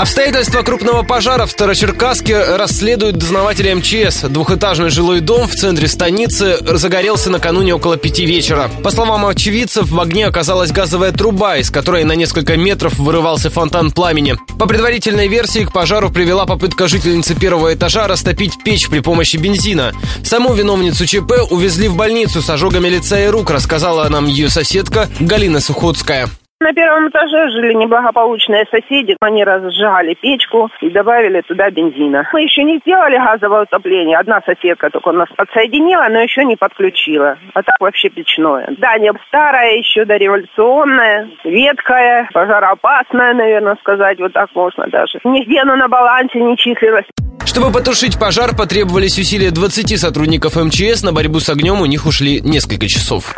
Обстоятельства крупного пожара в Старочеркасске расследуют дознаватели МЧС. Двухэтажный жилой дом в центре станицы загорелся накануне около пяти вечера. По словам очевидцев, в огне оказалась газовая труба, из которой на несколько метров вырывался фонтан пламени. По предварительной версии, к пожару привела попытка жительницы первого этажа растопить печь при помощи бензина. Саму виновницу ЧП увезли в больницу с ожогами лица и рук, рассказала нам ее соседка Галина Сухотская. На первом этаже жили неблагополучные соседи. Они разжигали печку и добавили туда бензина. Мы еще не сделали газовое отопление. Одна соседка только нас подсоединила, но еще не подключила. А так вообще печное. Здание старое еще, дореволюционное, веткое, пожароопасное, наверное, сказать. Вот так можно даже. Нигде оно на балансе не числилось. Чтобы потушить пожар, потребовались усилия 20 сотрудников МЧС. На борьбу с огнем у них ушли несколько часов.